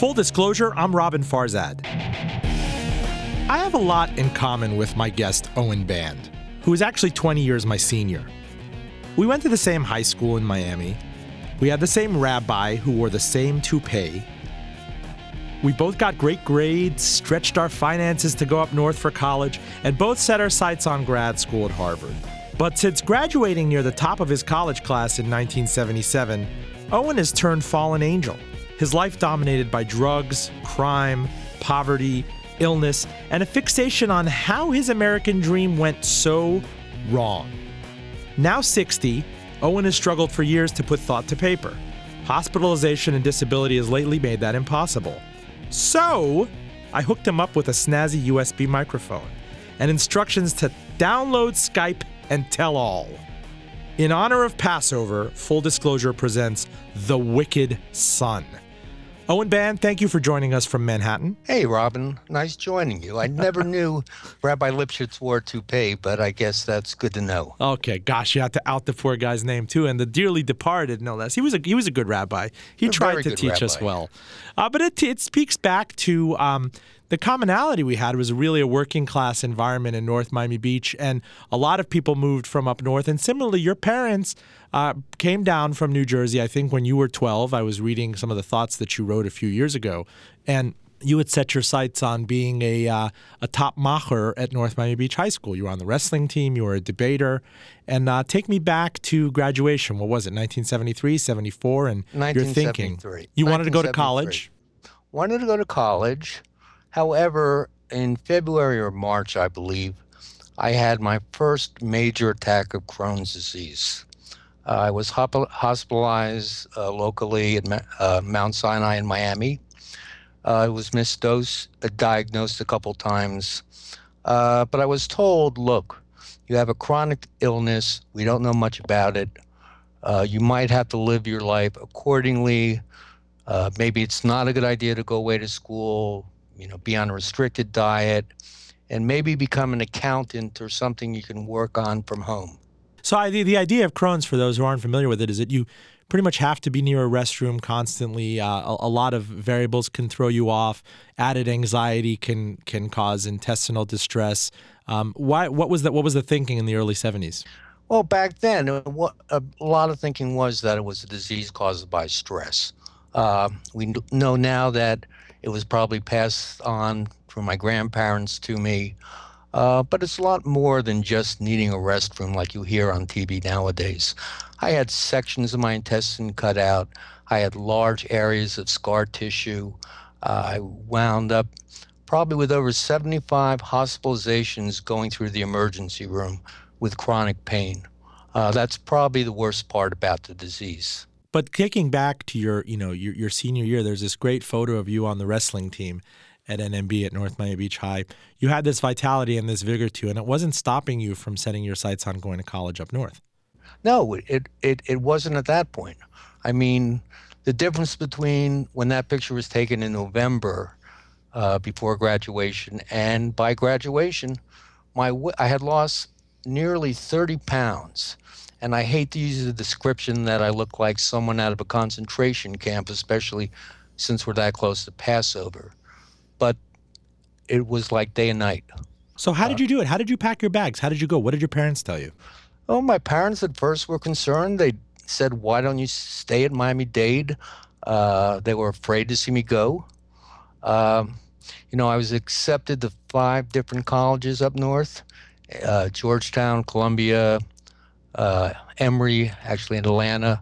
Full disclosure, I'm Roben Farzad. I have a lot in common with my guest, Owen Band, who is actually 20 years my senior. We went to the same high school in Miami. We had the same rabbi who wore the same toupee. We both got great grades, stretched our finances to go up north for college, and both set our sights on grad school at Harvard. But since graduating near the top of his college class in 1977, Owen has turned fallen angel. His life dominated by drugs, crime, poverty, illness, and a fixation on how his American dream went so wrong. Now 60, Owen has struggled for years to put thought to paper. Hospitalization and disability has lately made that impossible. So, I hooked him up with a snazzy USB microphone and instructions to download Skype and tell all. In honor of Passover, Full Disclosure presents The Wicked Son. Owen Band, thank you for joining us from Manhattan. Hey, Roben. Nice joining you. I never knew Rabbi Lipschitz wore toupee, but I guess that's good to know. Okay, gosh, you have to out the poor guy's name too, and the dearly departed, no less. He was a he was a good rabbi. He A tried to teach us well, uh, but it it speaks back to um, the commonality we had was really a working class environment in North Miami Beach, and a lot of people moved from up north. And similarly, your parents uh, came down from New Jersey. I think when you were 12, I was reading some of the thoughts that you wrote a few years ago, and you had set your sights on being a uh, a top macher at North Miami Beach High School. You were on the wrestling team. You were a debater, and uh, take me back to graduation. What was it? 1973, 74, and you're thinking you wanted to go to college. Wanted to go to college. However, in February or March, I believe, I had my first major attack of Crohn's disease. Uh, I was hospitalized uh, locally at uh, Mount Sinai in Miami. I was misdosed, uh, diagnosed a couple times, but I was told, look, you have a chronic illness. We don't know much about it. Uh, you might have to live your life accordingly. Uh, maybe it's not a good idea to go away to school, you know, be on a restricted diet, and maybe become an accountant or something you can work on from home. So I, the, the idea of Crohn's, for those who aren't familiar with it, is that you pretty much have to be near a restroom constantly. Uh, a, a lot of variables can throw you off. Added anxiety can can cause intestinal distress. Um, why? What was that? What was the thinking in the early '70s? Well, back then, uh, what, a lot of thinking was that it was a disease caused by stress. Uh, we know now that it was probably passed on from my grandparents to me, uh, but it's a lot more than just needing a restroom like you hear on TV nowadays. I had sections of my intestine cut out. I had large areas of scar tissue. Uh, I wound up probably with over 75 hospitalizations going through the emergency room with chronic pain. Uh, that's probably the worst part about the disease. But kicking back to your, you know, your, your senior year, there's this great photo of you on the wrestling team at NMB at North Miami Beach High. You had this vitality and this vigor too, and it wasn't stopping you from setting your sights on going to college up north. No, it, it, it wasn't at that point. I mean, the difference between when that picture was taken in November uh, before graduation and by graduation, my I had lost nearly 30 pounds. And I hate to use the description that I look like someone out of a concentration camp, especially since we're that close to Passover. But it was like day and night. So how did you do it? How did you pack your bags? How did you go? What did your parents tell you? Oh, my parents at first were concerned. They said, "Why don't you stay at Miami Dade?" Uh, they were afraid to see me go. Um, you know, I was accepted to five different colleges up north: uh, Georgetown, Columbia, uh, Emory, actually in Atlanta,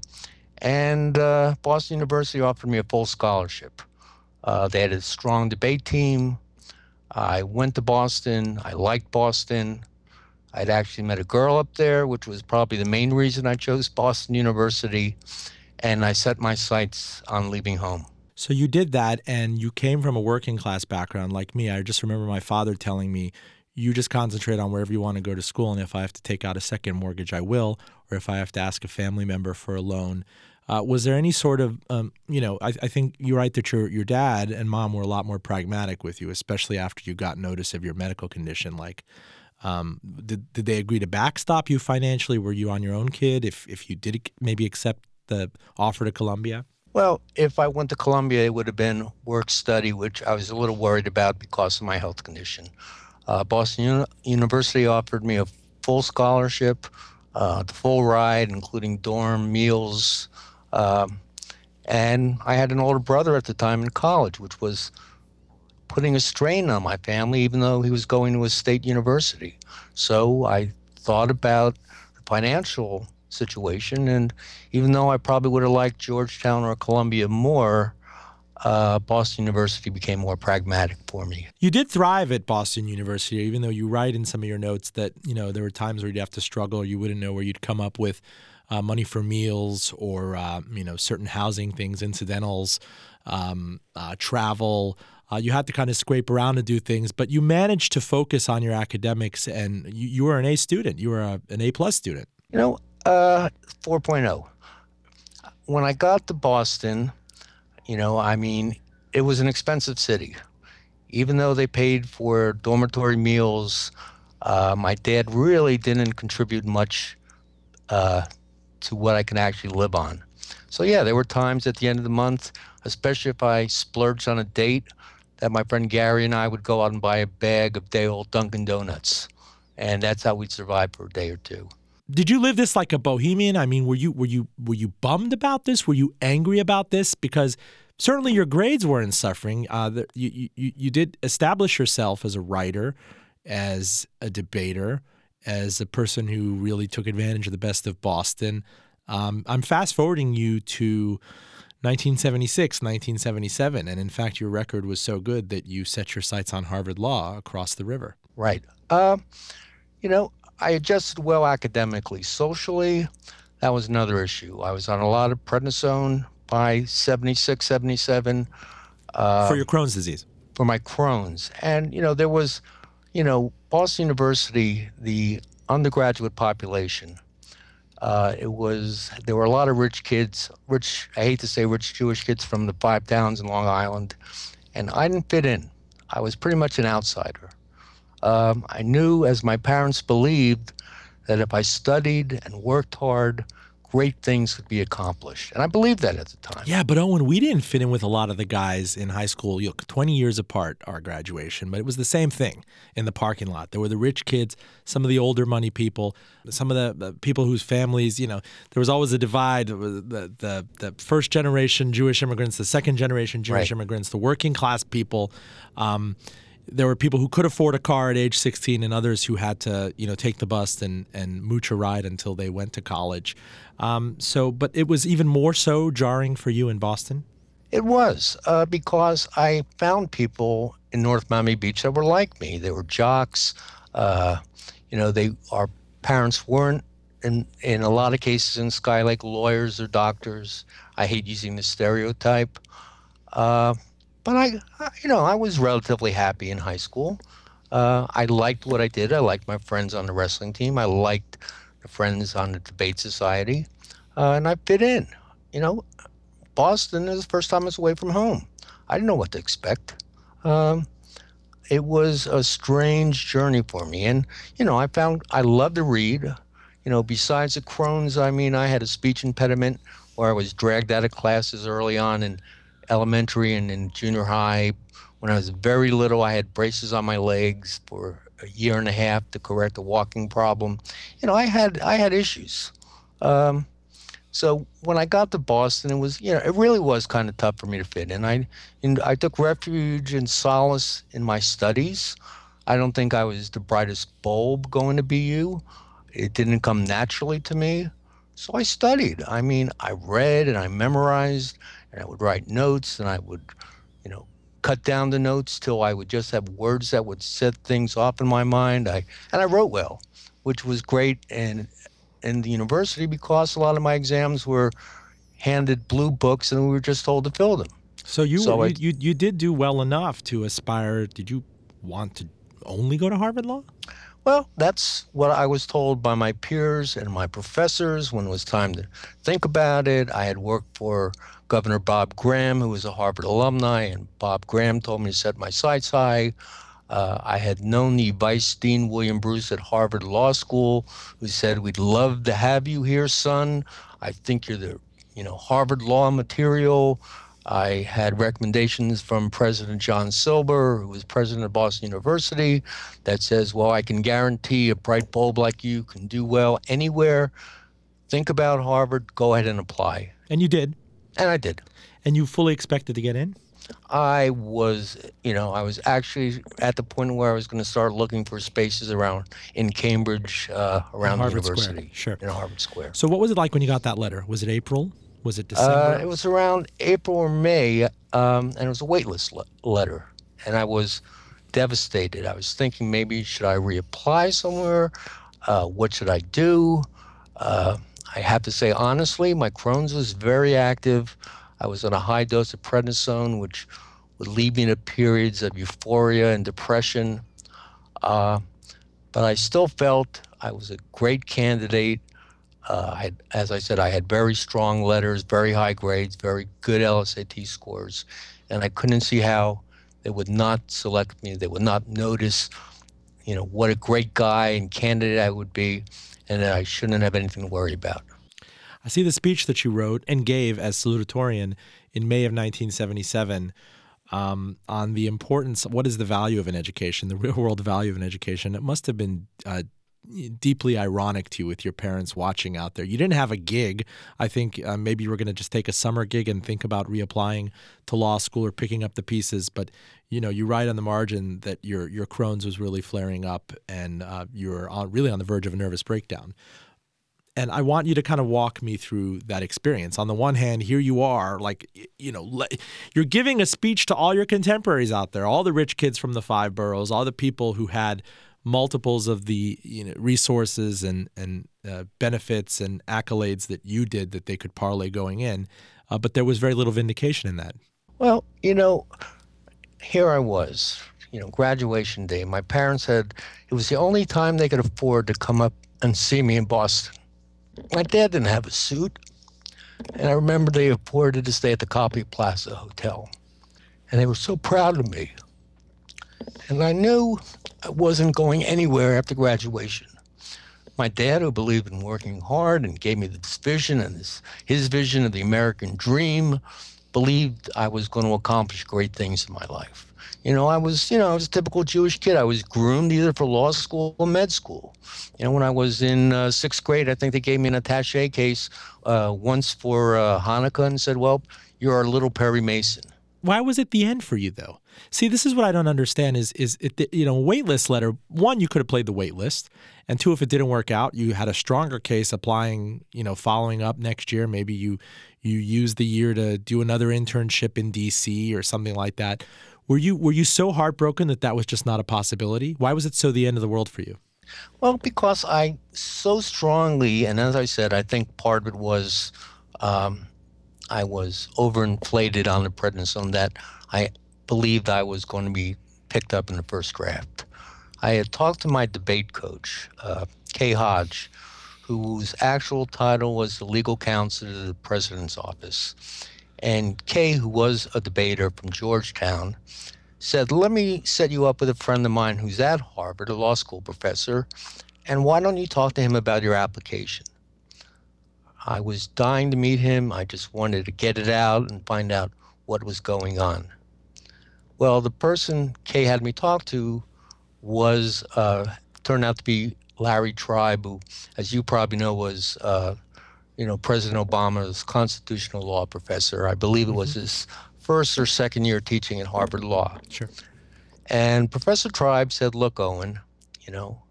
and uh, Boston University offered me a full scholarship. Uh, they had a strong debate team. I went to Boston. I liked Boston. I'd actually met a girl up there, which was probably the main reason I chose Boston University. And I set my sights on leaving home. So you did that and you came from a working class background like me. I just remember my father telling me, you just concentrate on wherever you want to go to school. And if I have to take out a second mortgage, I will. Or if I have to ask a family member for a loan. Uh, was there any sort of, um, you know, I, I think you're right that your, your dad and mom were a lot more pragmatic with you, especially after you got notice of your medical condition. Like, um, did, did they agree to backstop you financially? Were you on your own kid if, if you did maybe accept the offer to Columbia? Well, if I went to Columbia, it would have been work study, which I was a little worried about because of my health condition. Uh, Boston Uni- University offered me a full scholarship, uh, the full ride, including dorm, meals. Um, and I had an older brother at the time in college, which was putting a strain on my family, even though he was going to a state university. So I thought about the financial situation. And even though I probably would have liked Georgetown or Columbia more, uh, Boston University became more pragmatic for me. You did thrive at Boston University, even though you write in some of your notes that you know there were times where you'd have to struggle, you wouldn't know where you'd come up with uh, money for meals or uh, you know certain housing things, incidentals, um, uh, travel. Uh, you had to kind of scrape around to do things, but you managed to focus on your academics, and you, you were an A student. You were a, an A plus student. You know, uh, 4.0. When I got to Boston, you know, I mean, it was an expensive city. Even though they paid for dormitory meals, uh, my dad really didn't contribute much uh, to what I can actually live on. So, yeah, there were times at the end of the month, especially if I splurged on a date, that my friend Gary and I would go out and buy a bag of day old Dunkin' Donuts. And that's how we'd survive for a day or two did you live this like a bohemian? I mean, were you were you were you bummed about this? Were you angry about this? Because certainly your grades weren't suffering. Uh, you, you you did establish yourself as a writer, as a debater, as a person who really took advantage of the best of Boston. Um, I'm fast forwarding you to 1976, 1977, and in fact, your record was so good that you set your sights on Harvard Law across the river. Right. Uh, you know, I adjusted well academically. Socially, that was another issue. I was on a lot of prednisone by 76, 77. Uh, for your Crohn's disease? For my Crohn's. And, you know, there was, you know, Boston University, the undergraduate population, uh, it was, there were a lot of rich kids, rich, I hate to say rich Jewish kids from the five towns in Long Island. And I didn't fit in. I was pretty much an outsider. Um, I knew, as my parents believed, that if I studied and worked hard, great things could be accomplished. And I believed that at the time. Yeah, but Owen, we didn't fit in with a lot of the guys in high school. You know, 20 years apart, our graduation, but it was the same thing in the parking lot. There were the rich kids, some of the older money people, some of the, the people whose families, you know, there was always a divide. The, the, the first generation Jewish immigrants, the second generation Jewish right. immigrants, the working class people. Um, there were people who could afford a car at age 16 and others who had to you know take the bus and and mooch a ride until they went to college um, so but it was even more so jarring for you in boston it was uh, because i found people in north miami beach that were like me they were jocks uh, you know they our parents weren't in in a lot of cases in sky lake lawyers or doctors i hate using the stereotype uh, but I, you know, I was relatively happy in high school. Uh, I liked what I did. I liked my friends on the wrestling team. I liked friends on the debate society, uh, and I fit in. You know, Boston is the first time I was away from home. I didn't know what to expect. Um, it was a strange journey for me, and you know, I found I love to read. You know, besides the Crohn's, I mean, I had a speech impediment where I was dragged out of classes early on in elementary and in junior high. When I was very little, I had braces on my legs for a year and a half to correct a walking problem. You know, I had I had issues. Um, so when I got to Boston, it was you know it really was kind of tough for me to fit in. I and I took refuge and solace in my studies. I don't think I was the brightest bulb going to BU. It didn't come naturally to me. So I studied. I mean, I read and I memorized and I would write notes and I would, cut down the notes till I would just have words that would set things off in my mind. I and I wrote well, which was great in in the university because a lot of my exams were handed blue books and we were just told to fill them. So you so you, I, you you did do well enough to aspire. Did you want to only go to Harvard Law? Well, that's what I was told by my peers and my professors when it was time to think about it. I had worked for Governor Bob Graham, who was a Harvard alumni, and Bob Graham told me to set my sights high. Uh, I had known the Vice Dean William Bruce at Harvard Law School, who said, "We'd love to have you here, son. I think you're the you know, Harvard law material. I had recommendations from President John Silber, who was president of Boston University, that says, well, I can guarantee a bright bulb like you can do well anywhere. Think about Harvard, go ahead and apply. And you did. And I did. And you fully expected to get in? I was, you know, I was actually at the point where I was going to start looking for spaces around in Cambridge, uh, around the Harvard university, Square. Sure. in Harvard Square. So what was it like when you got that letter? Was it April? Was it Uh, December? it was around April or May, um, and it was a waitlist le- letter, and I was devastated. I was thinking maybe should I reapply somewhere? Uh, what should I do? I have to say honestly, my Crohn's was very active. I was on a high dose of prednisone, which would lead me to periods of euphoria and depression. Uh, but I still felt I was a great candidate. Uh, I as I said, I had very strong letters, very high grades, very good LSAT scores, and I couldn't see how they would not select me. They would not notice, you know, what a great guy and candidate I would be, and I shouldn't have anything to worry about. I see the speech that you wrote and gave as salutatorian in May of 1977 um, on the importance. What is the value of an education? The real world value of an education. It must have been uh, deeply ironic to you with your parents watching out there. You didn't have a gig. I think uh, maybe you were going to just take a summer gig and think about reapplying to law school or picking up the pieces. But you know, you write on the margin that your your Crohn's was really flaring up and uh, you were on, really on the verge of a nervous breakdown and I want you to kind of walk me through that experience. On the one hand, here you are, like, you know, le- you're giving a speech to all your contemporaries out there, all the rich kids from the five boroughs, all the people who had multiples of the you know resources and and uh, benefits and accolades that you did that they could parlay going in, uh, but there was very little vindication in that. Well, you know, here I was, you know, graduation day. My parents had, it was the only time they could afford to come up and see me in Boston. My dad didn't have a suit, and I remember they afforded to stay at the Copley Plaza Hotel. And they were so proud of me. And I knew I wasn't going anywhere after graduation. My dad, who believed in working hard and gave me this vision and this, his vision of the American dream, believed I was going to accomplish great things in my life. You know, I was, you know, I was a typical Jewish kid. I was groomed either for law school or med school. You know, when I was in uh, sixth grade, I think they gave me an attaché case uh, once for uh, Hanukkah and said, "Well, you're our little Perry Mason." Why was it the end for you though? See, this is what I don't understand is is it you know waitlist letter. One, you could have played the waitlist, and two, if it didn't work out, you had a stronger case applying. You know, following up next year, maybe you you use the year to do another internship in D.C. or something like that. Were you were you so heartbroken that that was just not a possibility? Why was it so the end of the world for you? Well, because I so strongly, and as I said, I think part of it was um, I was overinflated on the prednisone that I believed I was going to be picked up in the first draft. I had talked to my debate coach, uh, Kay Hodge, whose actual title was the legal counsel to the president's office. And Kay, who was a debater from Georgetown, said, Let me set you up with a friend of mine who's at Harvard, a law school professor, and why don't you talk to him about your application? I was dying to meet him. I just wanted to get it out and find out what was going on. Well, the person Kay had me talk to was uh, turned out to be Larry Tribe, who, as you probably know, was uh, you know President Obama's constitutional law professor. I believe it was his first or second year teaching at Harvard Law. Sure. And Professor Tribe said, "Look, Owen, you know,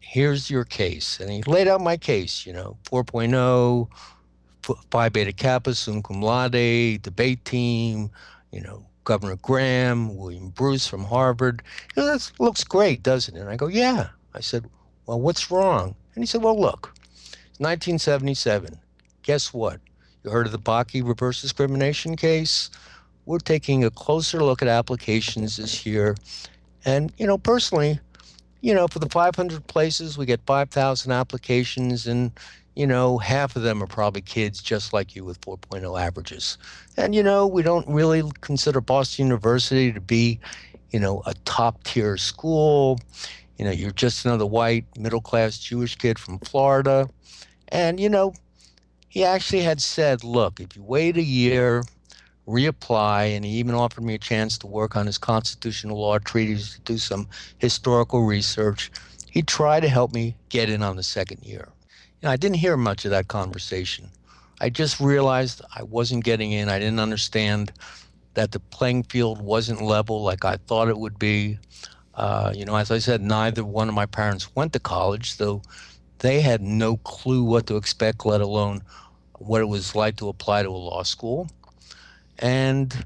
here's your case," and he laid out my case. You know, 4.0, Phi Beta Kappa, sum cum laude, debate team. You know, Governor Graham, William Bruce from Harvard. You know, that looks great, doesn't it? And I go, "Yeah." I said, "Well, what's wrong?" And he said, "Well, look, it's 1977. Guess what? You heard of the Bakke reverse discrimination case?" we're taking a closer look at applications this year. And, you know, personally, you know, for the 500 places, we get 5,000 applications, and, you know, half of them are probably kids just like you with 4.0 averages. And, you know, we don't really consider Boston University to be, you know, a top tier school. You know, you're just another white, middle class Jewish kid from Florida. And, you know, he actually had said, look, if you wait a year, reapply, and he even offered me a chance to work on his constitutional law treatise to do some historical research. He tried to help me get in on the second year. You know, I didn't hear much of that conversation. I just realized I wasn't getting in. I didn't understand that the playing field wasn't level like I thought it would be. Uh, you know, as I said, neither one of my parents went to college, so they had no clue what to expect, let alone what it was like to apply to a law school. And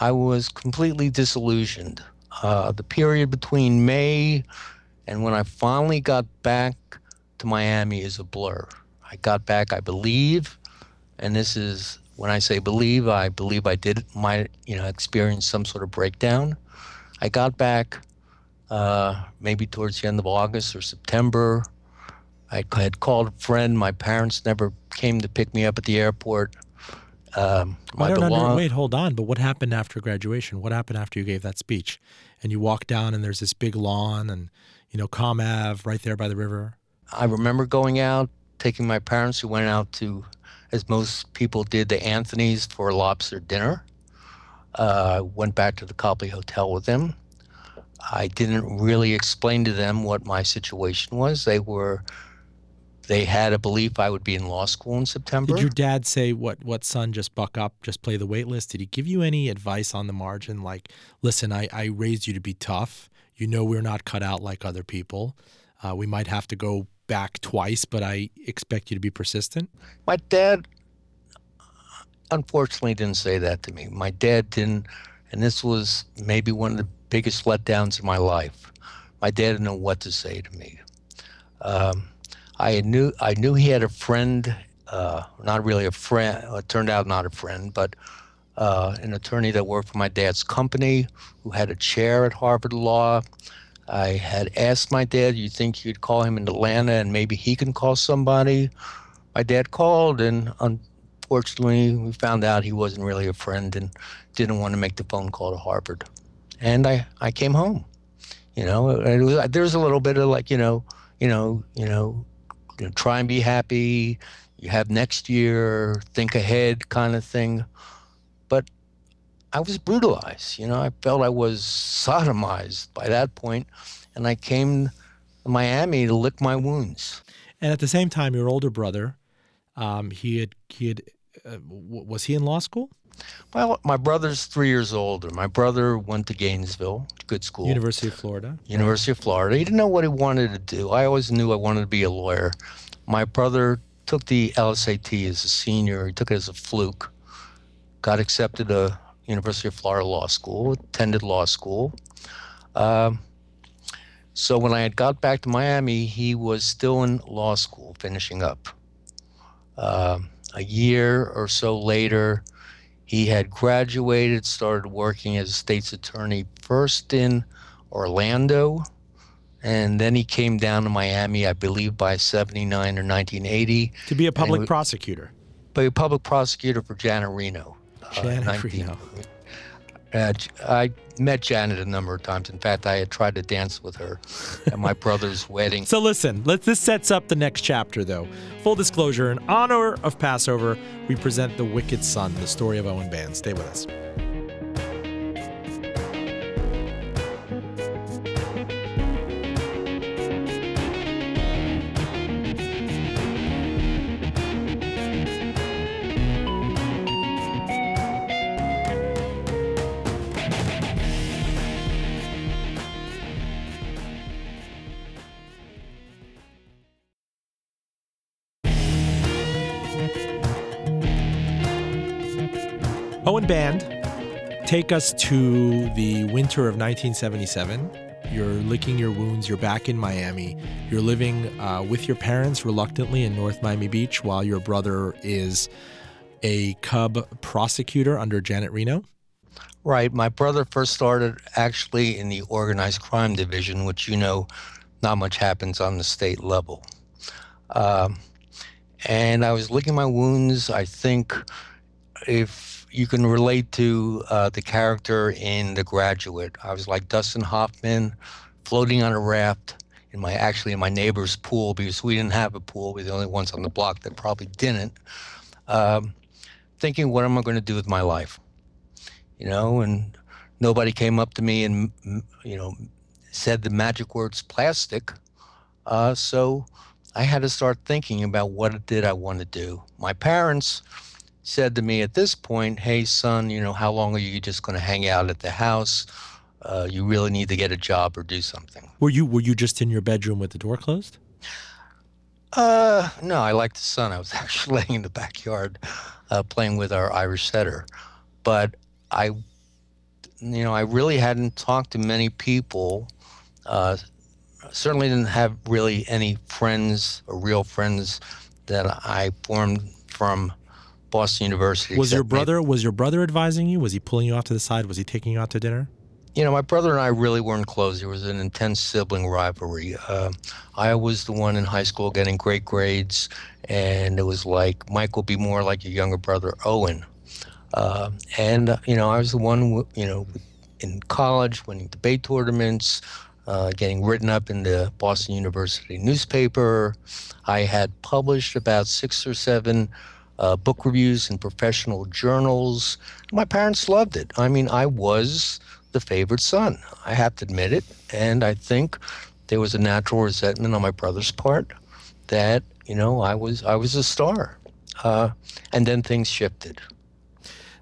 I was completely disillusioned. Uh, the period between May and when I finally got back to Miami is a blur. I got back, I believe, and this is when I say believe, I believe I did might you know experience some sort of breakdown. I got back uh, maybe towards the end of August or September. I had called a friend. My parents never came to pick me up at the airport. Um, I don't belong- under, wait, hold on. But what happened after graduation? What happened after you gave that speech? And you walk down, and there's this big lawn, and you know, Comm Ave right there by the river. I remember going out, taking my parents, who went out to, as most people did, the Anthony's for lobster dinner. Uh, went back to the Copley Hotel with them. I didn't really explain to them what my situation was. They were they had a belief I would be in law school in September. Did your dad say what what son just buck up, just play the wait list? Did he give you any advice on the margin like, listen, I, I raised you to be tough. You know we're not cut out like other people. Uh, we might have to go back twice, but I expect you to be persistent. My dad unfortunately didn't say that to me. My dad didn't and this was maybe one of the biggest letdowns in my life. My dad didn't know what to say to me. Um, I knew I knew he had a friend, uh, not really a friend. It turned out not a friend, but uh, an attorney that worked for my dad's company who had a chair at Harvard Law. I had asked my dad, "You think you'd call him in Atlanta and maybe he can call somebody?" My dad called, and unfortunately, we found out he wasn't really a friend and didn't want to make the phone call to Harvard. And I I came home. You know, was, there was a little bit of like you know, you know, you know, you know, try and be happy. You have next year, think ahead kind of thing. But I was brutalized. You know, I felt I was sodomized by that point, and I came to Miami to lick my wounds. And at the same time, your older brother, um, he had he had uh, was he in law school? Well, my brother's three years older. My brother went to Gainesville, good school. University of Florida. University of Florida. He didn't know what he wanted to do. I always knew I wanted to be a lawyer. My brother took the LSAT as a senior. He took it as a fluke. Got accepted to University of Florida Law School. Attended law school. Um, so when I had got back to Miami, he was still in law school, finishing up. Uh, a year or so later, he had graduated, started working as a state's attorney first in Orlando, and then he came down to Miami, I believe, by 79 or 1980. To be a public prosecutor. Be a public prosecutor for Janet Reno. Uh, Janet uh, 19, Reno. Uh, I met Janet a number of times. In fact, I had tried to dance with her at my brother's wedding. So listen, let this sets up the next chapter, though. Full disclosure: in honor of Passover, we present the Wicked Son, the story of Owen Band. Stay with us. Owen Band, take us to the winter of 1977. You're licking your wounds. You're back in Miami. You're living uh, with your parents reluctantly in North Miami Beach while your brother is a cub prosecutor under Janet Reno. Right. My brother first started actually in the organized crime division, which you know, not much happens on the state level. Um, and I was licking my wounds. I think if you can relate to uh, the character in The Graduate. I was like Dustin Hoffman, floating on a raft in my actually in my neighbor's pool because we didn't have a pool. We were the only ones on the block that probably didn't. Um, thinking, what am I going to do with my life? You know, and nobody came up to me and you know said the magic words plastic. Uh, so I had to start thinking about what did I want to do. My parents said to me at this point, "Hey, son, you know, how long are you just going to hang out at the house? Uh, you really need to get a job or do something." Were you were you just in your bedroom with the door closed? Uh, no, I liked the sun. I was actually laying in the backyard, uh, playing with our Irish setter, but I, you know, I really hadn't talked to many people. Uh, certainly didn't have really any friends or real friends that I formed from Boston University. Was your brother was your brother advising you? Was he pulling you off to the side? Was he taking you out to dinner? You know, my brother and I really weren't close. There was an intense sibling rivalry. Uh, I was the one in high school getting great grades, and it was like Mike will be more like your younger brother Owen. Uh, and uh, you know, I was the one, you know, in college winning debate tournaments, uh, getting written up in the Boston University newspaper. I had published about six or seven uh, book reviews in professional journals. My parents loved it. I mean, I was the favorite son. I have to admit it. And I think there was a natural resentment on my brother's part that, you know, I was I was a star. Uh, and then things shifted.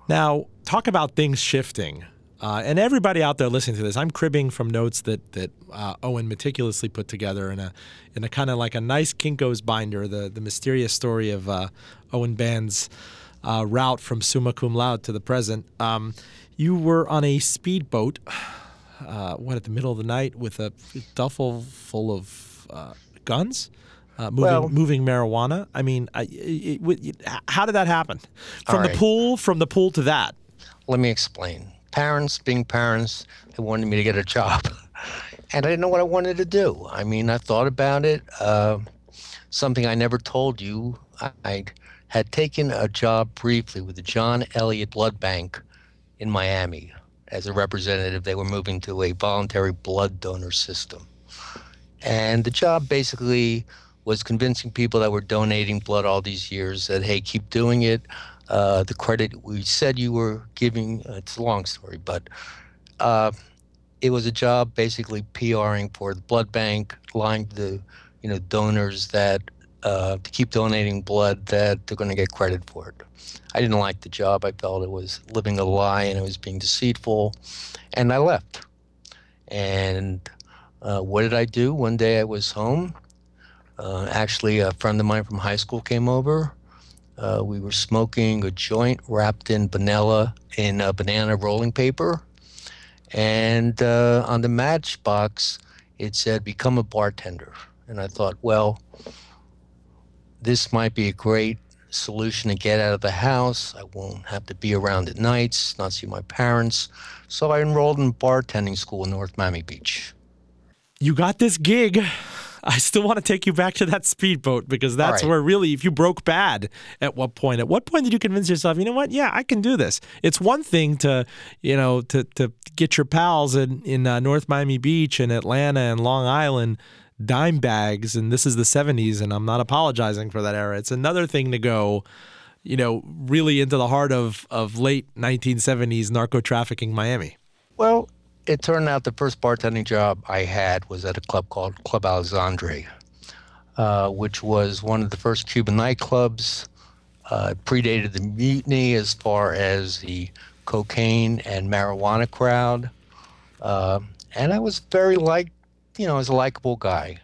Now, talk about things shifting. Uh, and everybody out there listening to this, I'm cribbing from notes that that uh, Owen meticulously put together in a in a kind of like a nice Kinko's binder, the the mysterious story of uh, Owen Band's uh, route from summa cum laude to the present. Um, you were on a speedboat, uh, what at the middle of the night with a duffel full of uh, guns. Uh, moving, well, moving marijuana. I mean, I, it, it, how did that happen? From the pool, from the pool to that. Let me explain parents being parents, they wanted me to get a job. and I didn't know what I wanted to do. I mean, I thought about it. Uh, something I never told you. I, had taken a job briefly with the John Elliott Blood Bank in Miami as a representative. They were moving to a voluntary blood donor system. And the job basically was convincing people that were donating blood all these years that, hey, keep doing it uh, the credit we said you were giving. Uh, it's a long story, but uh, it was a job basically PRing for the blood bank, lying to the you know donors that uh, to keep donating blood that they're going to get credit for it. I didn't like the job. I felt it was living a lie and it was being deceitful, and I left. And uh, what did I do? One day I was home. Uh, actually, a friend of mine from high school came over uh, we were smoking a joint wrapped in vanilla in a banana rolling paper. And uh, on the matchbox, it said, Become a bartender. And I thought, well, this might be a great solution to get out of the house. I won't have to be around at nights, not see my parents. So I enrolled in bartending school in North Miami Beach. You got this gig. I still want to take you back to that speedboat because that's right. where really, if you broke bad at what point, at what point did you convince yourself, you know what? Yeah, I can do this. It's one thing to, you know, to, to get your pals in, in uh, North Miami Beach and Atlanta and Long Island dime bags and this is the 70s and I'm not apologizing for that era. It's another thing to go, you know, really into the heart of, of late 1970s narco trafficking Miami. Well, it turned out the first bartending job I had was at a club called Club Alexandre, uh, which was one of the first Cuban nightclubs. Uh, predated the mutiny as far as the cocaine and marijuana crowd. Uh, and I was very like, you know, I was a likable guy.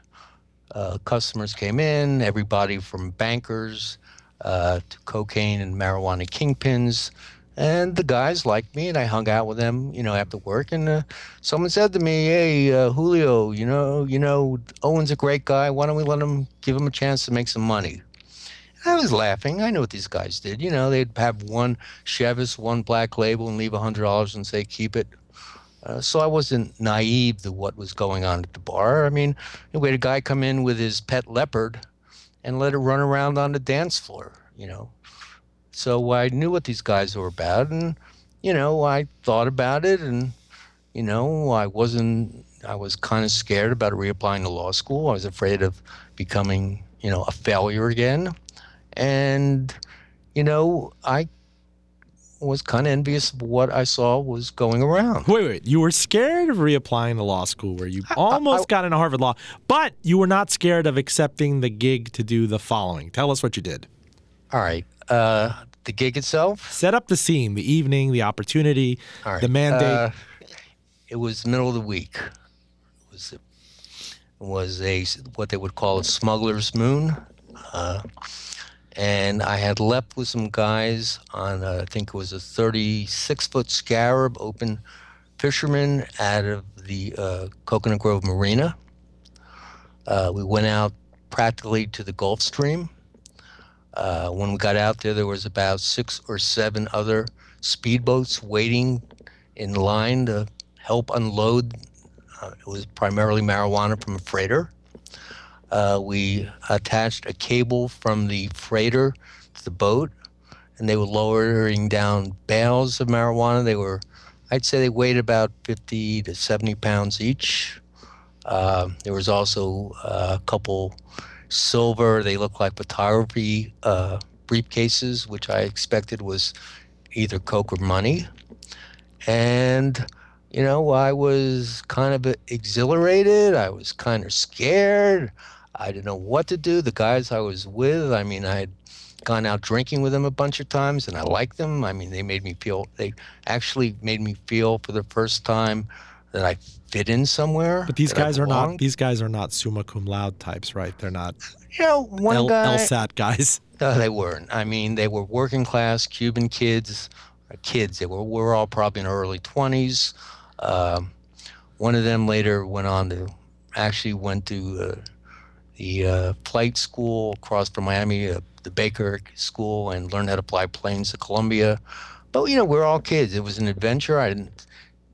Uh, customers came in, everybody from bankers uh, to cocaine and marijuana kingpins and the guys liked me, and I hung out with them, you know, after work. And uh, someone said to me, "Hey, uh, Julio, you know, you know, Owen's a great guy. Why don't we let him give him a chance to make some money?" I was laughing. I know what these guys did. You know, they'd have one Chivas, one Black Label, and leave a hundred dollars and say, "Keep it." Uh, so I wasn't naive to what was going on at the bar. I mean, we had a guy come in with his pet leopard and let it run around on the dance floor. You know, so I knew what these guys were about, and you know, I thought about it, and you know, I wasn't. I was kind of scared about reapplying to law school. I was afraid of becoming, you know, a failure again, and you know, I was kind of envious of what I saw was going around. Wait, wait. You were scared of reapplying to law school where you almost got into Harvard Law, but you were not scared of accepting the gig to do the following. Tell us what you did. All right. Uh, the gig itself. Set up the scene, the evening, the opportunity, All right. the mandate. Uh, it was middle of the week. It was it was a what they would call a smuggler's moon, uh, and I had left with some guys on uh, I think it was a 36 foot scarab open fisherman out of the uh, Coconut Grove Marina. Uh, we went out practically to the Gulf Stream. Uh, when we got out there, there was about six or seven other speedboats waiting in line to help unload. Uh, it was primarily marijuana from a freighter. Uh, we attached a cable from the freighter to the boat, and they were lowering down bales of marijuana. They were, I'd say, they weighed about 50 to 70 pounds each. Uh, there was also a couple silver. They looked like photography uh, briefcases, which I expected was either coke or money. And you know, I was kind of exhilarated. I was kind of scared. I didn't know what to do. The guys I was with, I mean, I had gone out drinking with them a bunch of times and I liked them. I mean, they made me feel, they actually made me feel for the first time that I fit in somewhere. but these guys are not these guys are not summa cum laude types, right? They're not You know, one L- guy. LSAT guys. No, they weren't. I mean, they were working class Cuban kids. uh, Kids. They were. We were all probably in our early twenties. Um, one of them later went on to, actually went to uh, the uh, flight school across from Miami, uh, the Baker School, and learned how to fly planes to Colombia. But you know, we're all kids. It was an adventure. I didn't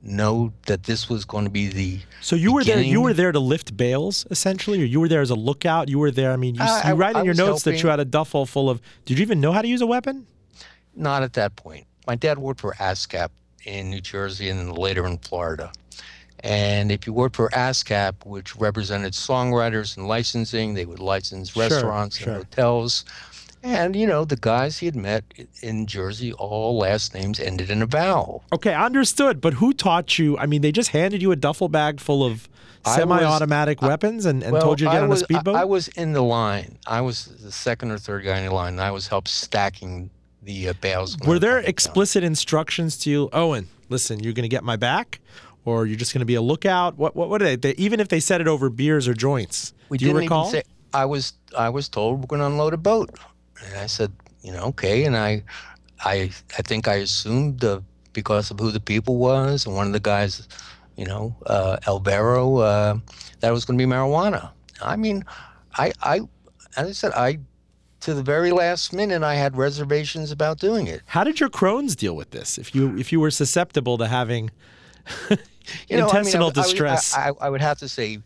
know that this was going to be the. So you were there. You were there to lift bales, essentially, or you were there as a lookout. You were there. I mean, you, Uh, you I- write in I your notes that you had a duffel full of. Did you even know how to use a weapon? Not at that point. My dad worked for ASCAP in New Jersey and later in Florida. And if you worked for ASCAP, which represented songwriters and licensing, they would license Sure, restaurants sure. and hotels. And, you know, the guys he had met in Jersey, all last names ended in a vowel. Okay, understood. But who taught you? I mean, they just handed you a duffel bag full of semi-automatic weapons and, and Well, told you to get I on was, a speedboat. I, I was in the line. I was the second or third guy in the line. And I was helped stacking the uh, bales. Were there coming down. explicit instructions to you, Owen? Listen, you're going to get my back, or you're just going to be a lookout. What? What? What are they, they? Even if they said it over beers or joints, We do you recall? say. I was I was told we're going to unload a boat, and I said, you know, okay. And I, I I think I assumed uh, because of who the people was, and one of the guys, you know, uh, Alvaro, uh, that it was going to be marijuana. I mean, I I as I said, I to the very last minute I had reservations about doing it. How did your Crohn's deal with this? If you if you were susceptible to having You know, I mean, I intestinal would- I would- distress, I, I, I would have to say,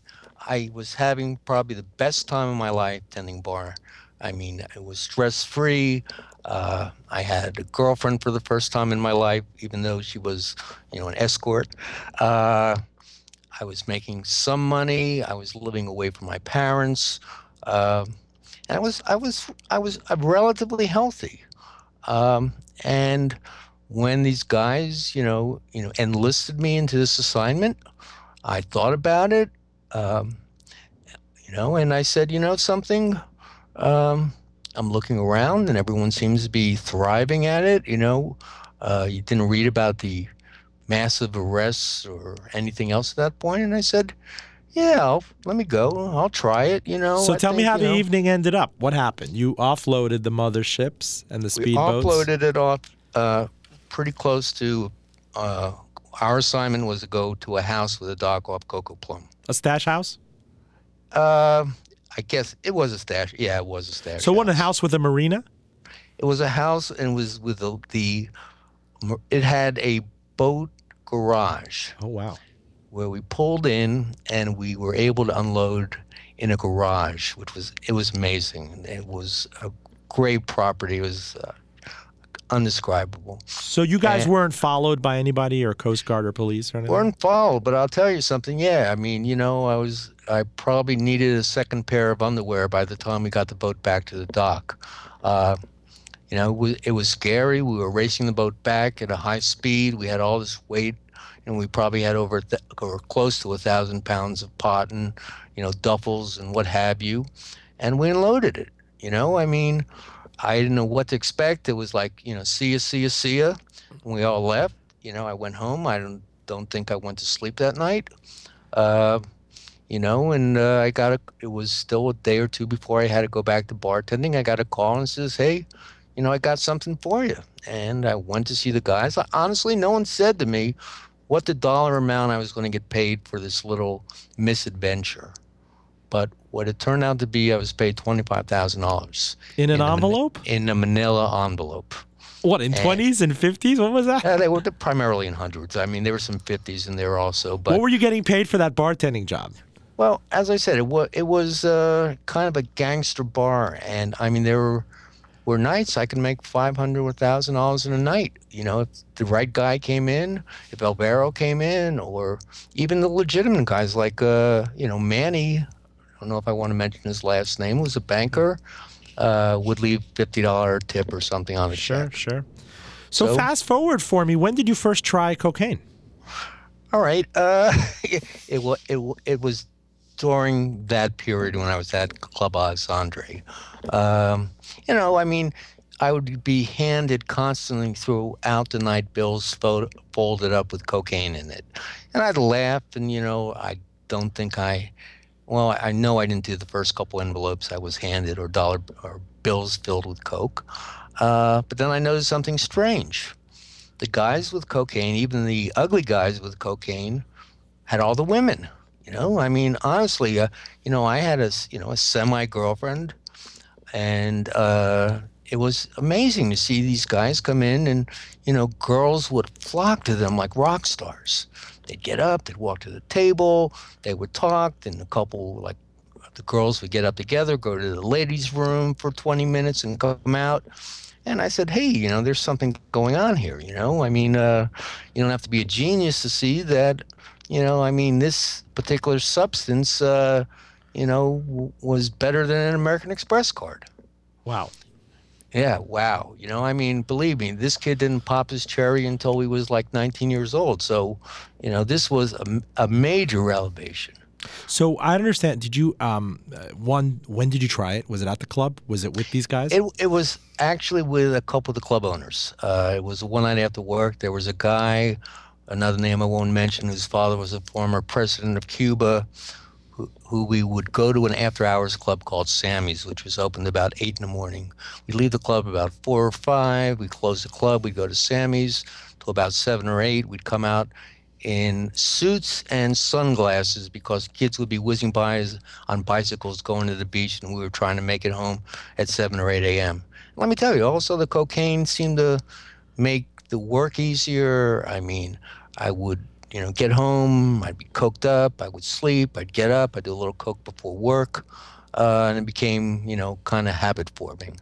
I was having probably the best time of my life tending bar. I mean, it was stress free. Uh, I had a girlfriend for the first time in my life, even though she was, you know, an escort. Uh, I was making some money. I was living away from my parents. Um and I was, I was, I was uh, relatively healthy. Um, and when these guys, you know, you know, enlisted me into this assignment, I thought about it, um, you know, and I said, you know, something. Um, I'm looking around, and everyone seems to be thriving at it. You know, uh, you didn't read about the massive arrests or anything else at that point. and I said, yeah, I'll, let me go. I'll try it. You know. so I tell me how the know, evening ended up. What happened? You offloaded the motherships and the speedboats. we offloaded it off uh, pretty close to. Uh, our assignment was to go to a house with a dock off Coco Plum. a stash house. Uh, I guess it was a stash. Yeah, it was a stash. So, what a house. house with a marina. It was a house, and it was with the, the. It had a boat garage Oh wow. where we pulled in, and we were able to unload in a garage, which was it was amazing. It was a great property. It was uh, undescribable. So you guys And- weren't followed by anybody or Coast Guard or police or anything? weren't followed, but I'll tell you something. Yeah, I mean, you know, I was I probably needed a second pair of underwear by the time we got the boat back to the dock. Uh, you know, it was, scary. We were racing the boat back at a high speed. We had all this weight, and we probably had over th- or close to a thousand pounds of pot and you know duffels and what have you, and we unloaded it. You know, I mean, I didn't know what to expect. It was like you know, see ya, see ya, see ya. And we all left. You know, I went home. I don't don't think I went to sleep that night. Uh, you know, and uh, I got a. It was still a day or two before I had to go back to bartending. I got a call and says, "Hey, you know, I got something for you." And I went to see the guys. Honestly, no one said to me what the dollar amount I was going to get paid for this little misadventure. But what it turned out to be, I was paid twenty five thousand dollars In an in a envelope? in a Manila envelope. What, in. 20s and 50s? What was that? Uh, they were primarily in hundreds. I mean, there were some fifties in there also. But what were you getting paid for that bartending job? Well, as I said, it was it was uh, kind of a gangster bar, and I mean there were were nights I could make five hundred or thousand dollars in a night. You know, if the right guy came in, if Alvaro came in, or even the legitimate guys like uh, you know Manny. I don't know if I want to mention his last name. Was a banker. Uh, would leave fifty dollar tip or something on the Sure, check. sure. So, So- fast forward for me. When did you first try cocaine? All right. Uh, it, it was it, it was during that period when I was at Club Alexandre. Um, you know, I mean, I would be handed constantly throughout the night bills fo- folded up with cocaine in it, and I'd laugh, and you know, I don't think I. Well, I know I didn't do the first couple envelopes I was handed or dollar or bills filled with coke, uh, but then I noticed something strange the guys with cocaine, even the ugly guys with cocaine, had all the women. You know, I mean, honestly, uh, you know, I had a you know a semi girlfriend, and uh, it was amazing to see these guys come in, and you know, girls would flock to them like rock stars. They'd get up, they'd walk to the table, they would talk, then a couple like the girls would get up together, go to the ladies' room for 20 minutes, and come out. And I said, hey, you know, there's something going on here. You know, I mean, uh, you don't have to be a genius to see that. You know, I mean, this particular substance, uh, you know, w- was better than an American Express card. Wow. Yeah, wow. You know, I mean, believe me, this kid didn't pop his cherry until he was like 19 years old. So, you know, this was a, a major elevation. So I understand. Did you um uh, one? When did you try it? Was it at the club? Was it with these guys? It, it was actually with a couple of the club owners. Uh, it was one night after work. There was a guy, another name I won't mention, whose father was a former president of Cuba, who, we would go to an after hours club called Sammy's, which was opened about eight in the morning. We'd leave the club about four or five. We'd close the club. We'd go to Sammy's till about seven or eight. We'd come out in suits and sunglasses because kids would be whizzing by on bicycles going to the beach and we were trying to make it home at 7 or 8 a.m. Let me tell you, also the cocaine seemed to make the work easier. I mean, I would, you know, get home, I'd be coked up, I would sleep, I'd get up, I'd do a little coke before work, uh, and it became, you know, kind of habit forming.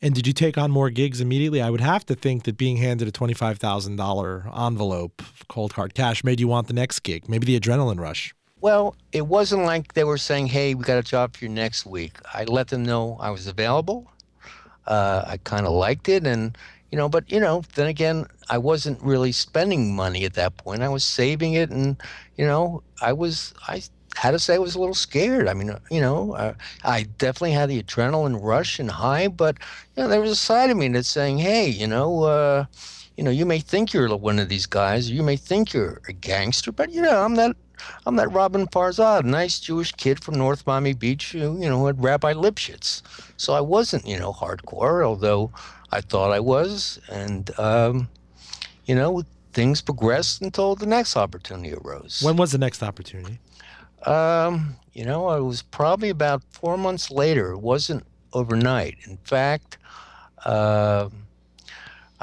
and did you take on more gigs immediately? I would have to think that being handed a twenty-five thousand dollar envelope, cold hard cash, made you want the next gig. Maybe the adrenaline rush. Well, it wasn't like they were saying, "Hey, we got a job for you next week." I let them know I was available. Uh, I kind of liked it, and you know, but you know, then again, I wasn't really spending money at that point. I was saving it, and you know, I was I had to say I was a little scared. I mean, you know, uh, I definitely had the adrenaline rush and high, but you know, there was a side of me that's saying, "Hey, you know." Uh, you know, you may think you're one of these guys, you may think you're a gangster, but you know, I'm that I'm that Roben Farzad, nice Jewish kid from North Miami Beach who, you know, had Rabbi Lipschitz. So I wasn't, you know, hardcore, although I thought I was. And, um, you know, things progressed until the next opportunity arose. When was the next opportunity? Um, you know, it was probably about four months later. It wasn't overnight. In fact, um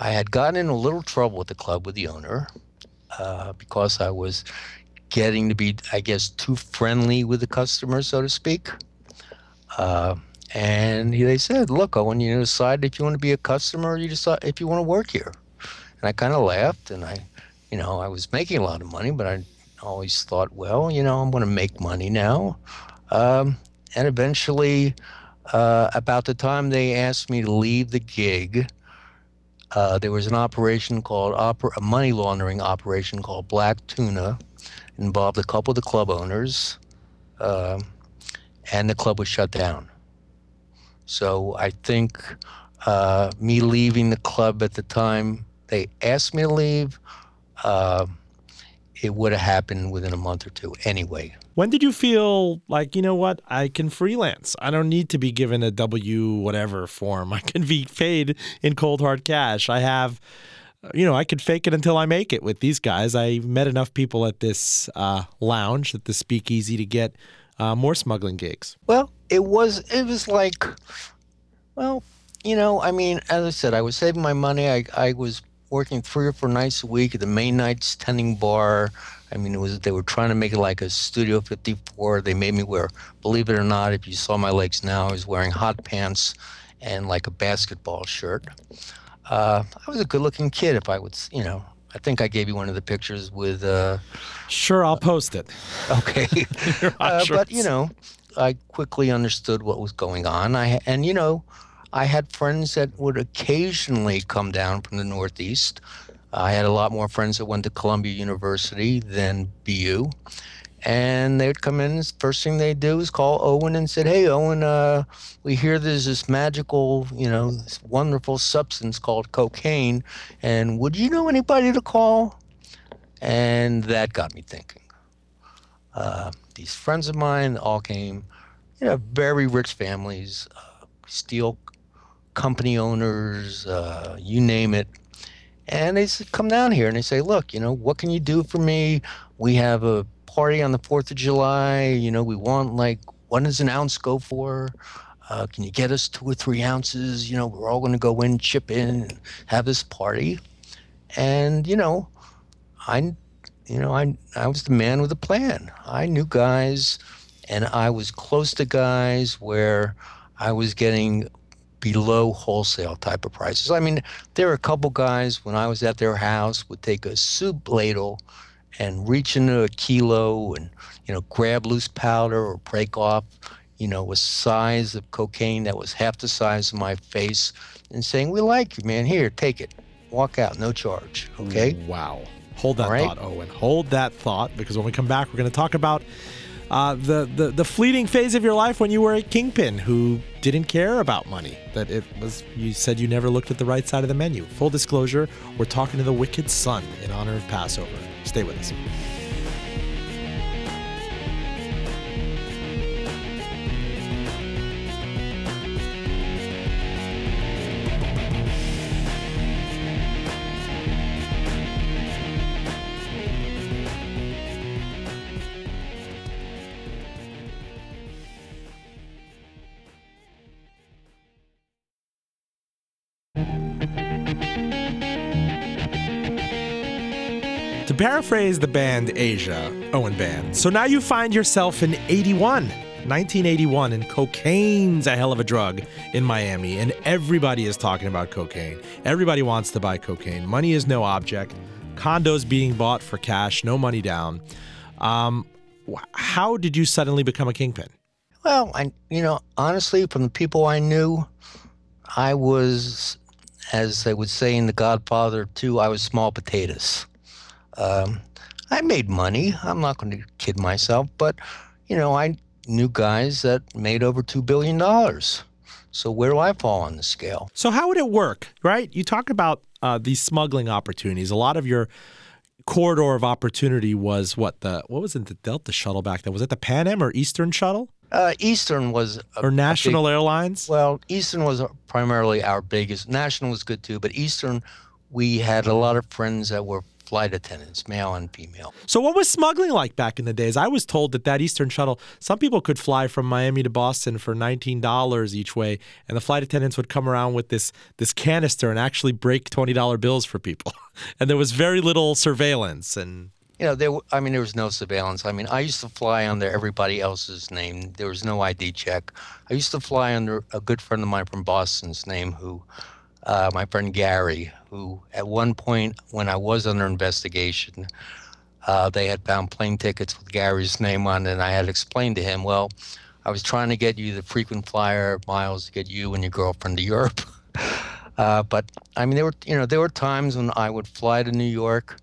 I had gotten in a little trouble with the club with the owner uh, because I was getting to be, I guess, too friendly with the customers, so to speak. Uh, And he, they said, "Look, I want you to decide if you want to be a customer, or you decide if you want to work here." And I kind of laughed, and I, you know, I was making a lot of money, but I always thought, well, you know, I'm going to make money now. Um, and eventually, uh, about the time they asked me to leave the gig, uh, there was an operation called oper- a money laundering operation called Black Tuna, involved a couple of the club owners, uh, and the club was shut down. So I think uh, me leaving the club at the time they asked me to leave, uh, it would have happened within a month or two anyway. When did you feel like, you know what, I can freelance? I don't need to be given a W whatever form. I can be paid in cold hard cash. I have, you know, I could fake it until I make it with these guys. I met enough people at this uh, lounge, at the speakeasy, to get uh, more smuggling gigs. Well, it was, it was like, well, you know, I mean, as I said, I was saving my money. I, I was working three or four nights a week at the main night's tending bar. I mean, it was they were trying to make it like a Studio 54. They made me wear, believe it or not, if you saw my legs now, I was wearing hot pants and like a basketball shirt. Uh, I was a good-looking kid. If I would, you know, I think I gave you one of the pictures with. Uh, sure, I'll post it. Okay, uh, but you know, I quickly understood what was going on. I and you know, I had friends that would occasionally come down from the Northeast. I had a lot more friends that went to Columbia University than BU. And they'd come in, first thing they'd do is call Owen and said, Hey, Owen, uh, we hear there's this magical, you know, this wonderful substance called cocaine. And would you know anybody to call? And that got me thinking. Uh, these friends of mine all came, you know, very rich families, uh, steel company owners, uh, you name it. And they come down here and they say, look, you know, what can you do for me? We have a party on the 4th of July. You know, we want like, what does an ounce go for? Uh, can you get us two or three ounces? You know, we're all going to go in, chip in, and have this party. And, you know, I, you know, I, I was the man with a plan. I knew guys and I was close to guys where I was getting below wholesale type of prices. I mean, there are a couple guys when I was at their house would take a soup ladle and reach into a kilo and you know grab loose powder or break off you know a size of cocaine that was half the size of my face and saying we like you man here take it walk out no charge okay wow hold that right? thought owen hold that thought because when we come back we're going to talk about uh, the, the the fleeting phase of your life when you were a kingpin who didn't care about money. That it was you said you never looked at the right side of the menu. Full disclosure, we're talking to the wicked son in honor of Passover. Stay with us. Paraphrase the band Asia, Owen Band, so now you find yourself in 81, 1981, and cocaine's a hell of a drug in Miami, and everybody is talking about cocaine. Everybody wants to buy cocaine. Money is no object. Condos being bought for cash, no money down. Um, how did you suddenly become a kingpin? Well, I, you know, honestly, from the people I knew, I was, as they would say in The Godfather 2, I was small potatoes. Um, I made money. I'm not going to kid myself, but you know, I knew guys that made over two billion dollars. So where do I fall on the scale? So how would it work, right? You talk about uh, these smuggling opportunities. A lot of your corridor of opportunity was what the what was it the Delta shuttle back then? Was it the Pan Am or Eastern shuttle? Uh, Eastern was a, or National big, Airlines. Well, Eastern was primarily our biggest. National was good too, but Eastern, we had a lot of friends that were flight attendants, male and female. So, what was smuggling like back in the days? I was told that that Eastern shuttle, some people could fly from Miami to Boston for nineteen dollars each way, and the flight attendants would come around with this this canister and actually break twenty dollar bills for people, and there was very little surveillance and. you know, there. I mean, there was no surveillance. I mean, I used to fly under everybody else's name. There was no ID check. I used to fly under a good friend of mine from Boston's name, who, uh, my friend Gary, who at one point when I was under investigation, uh, they had found plane tickets with Gary's name on and I had explained to him, well, I was trying to get you the frequent flyer miles to get you and your girlfriend to Europe. uh, but I mean, there were you know there were times when I would fly to New York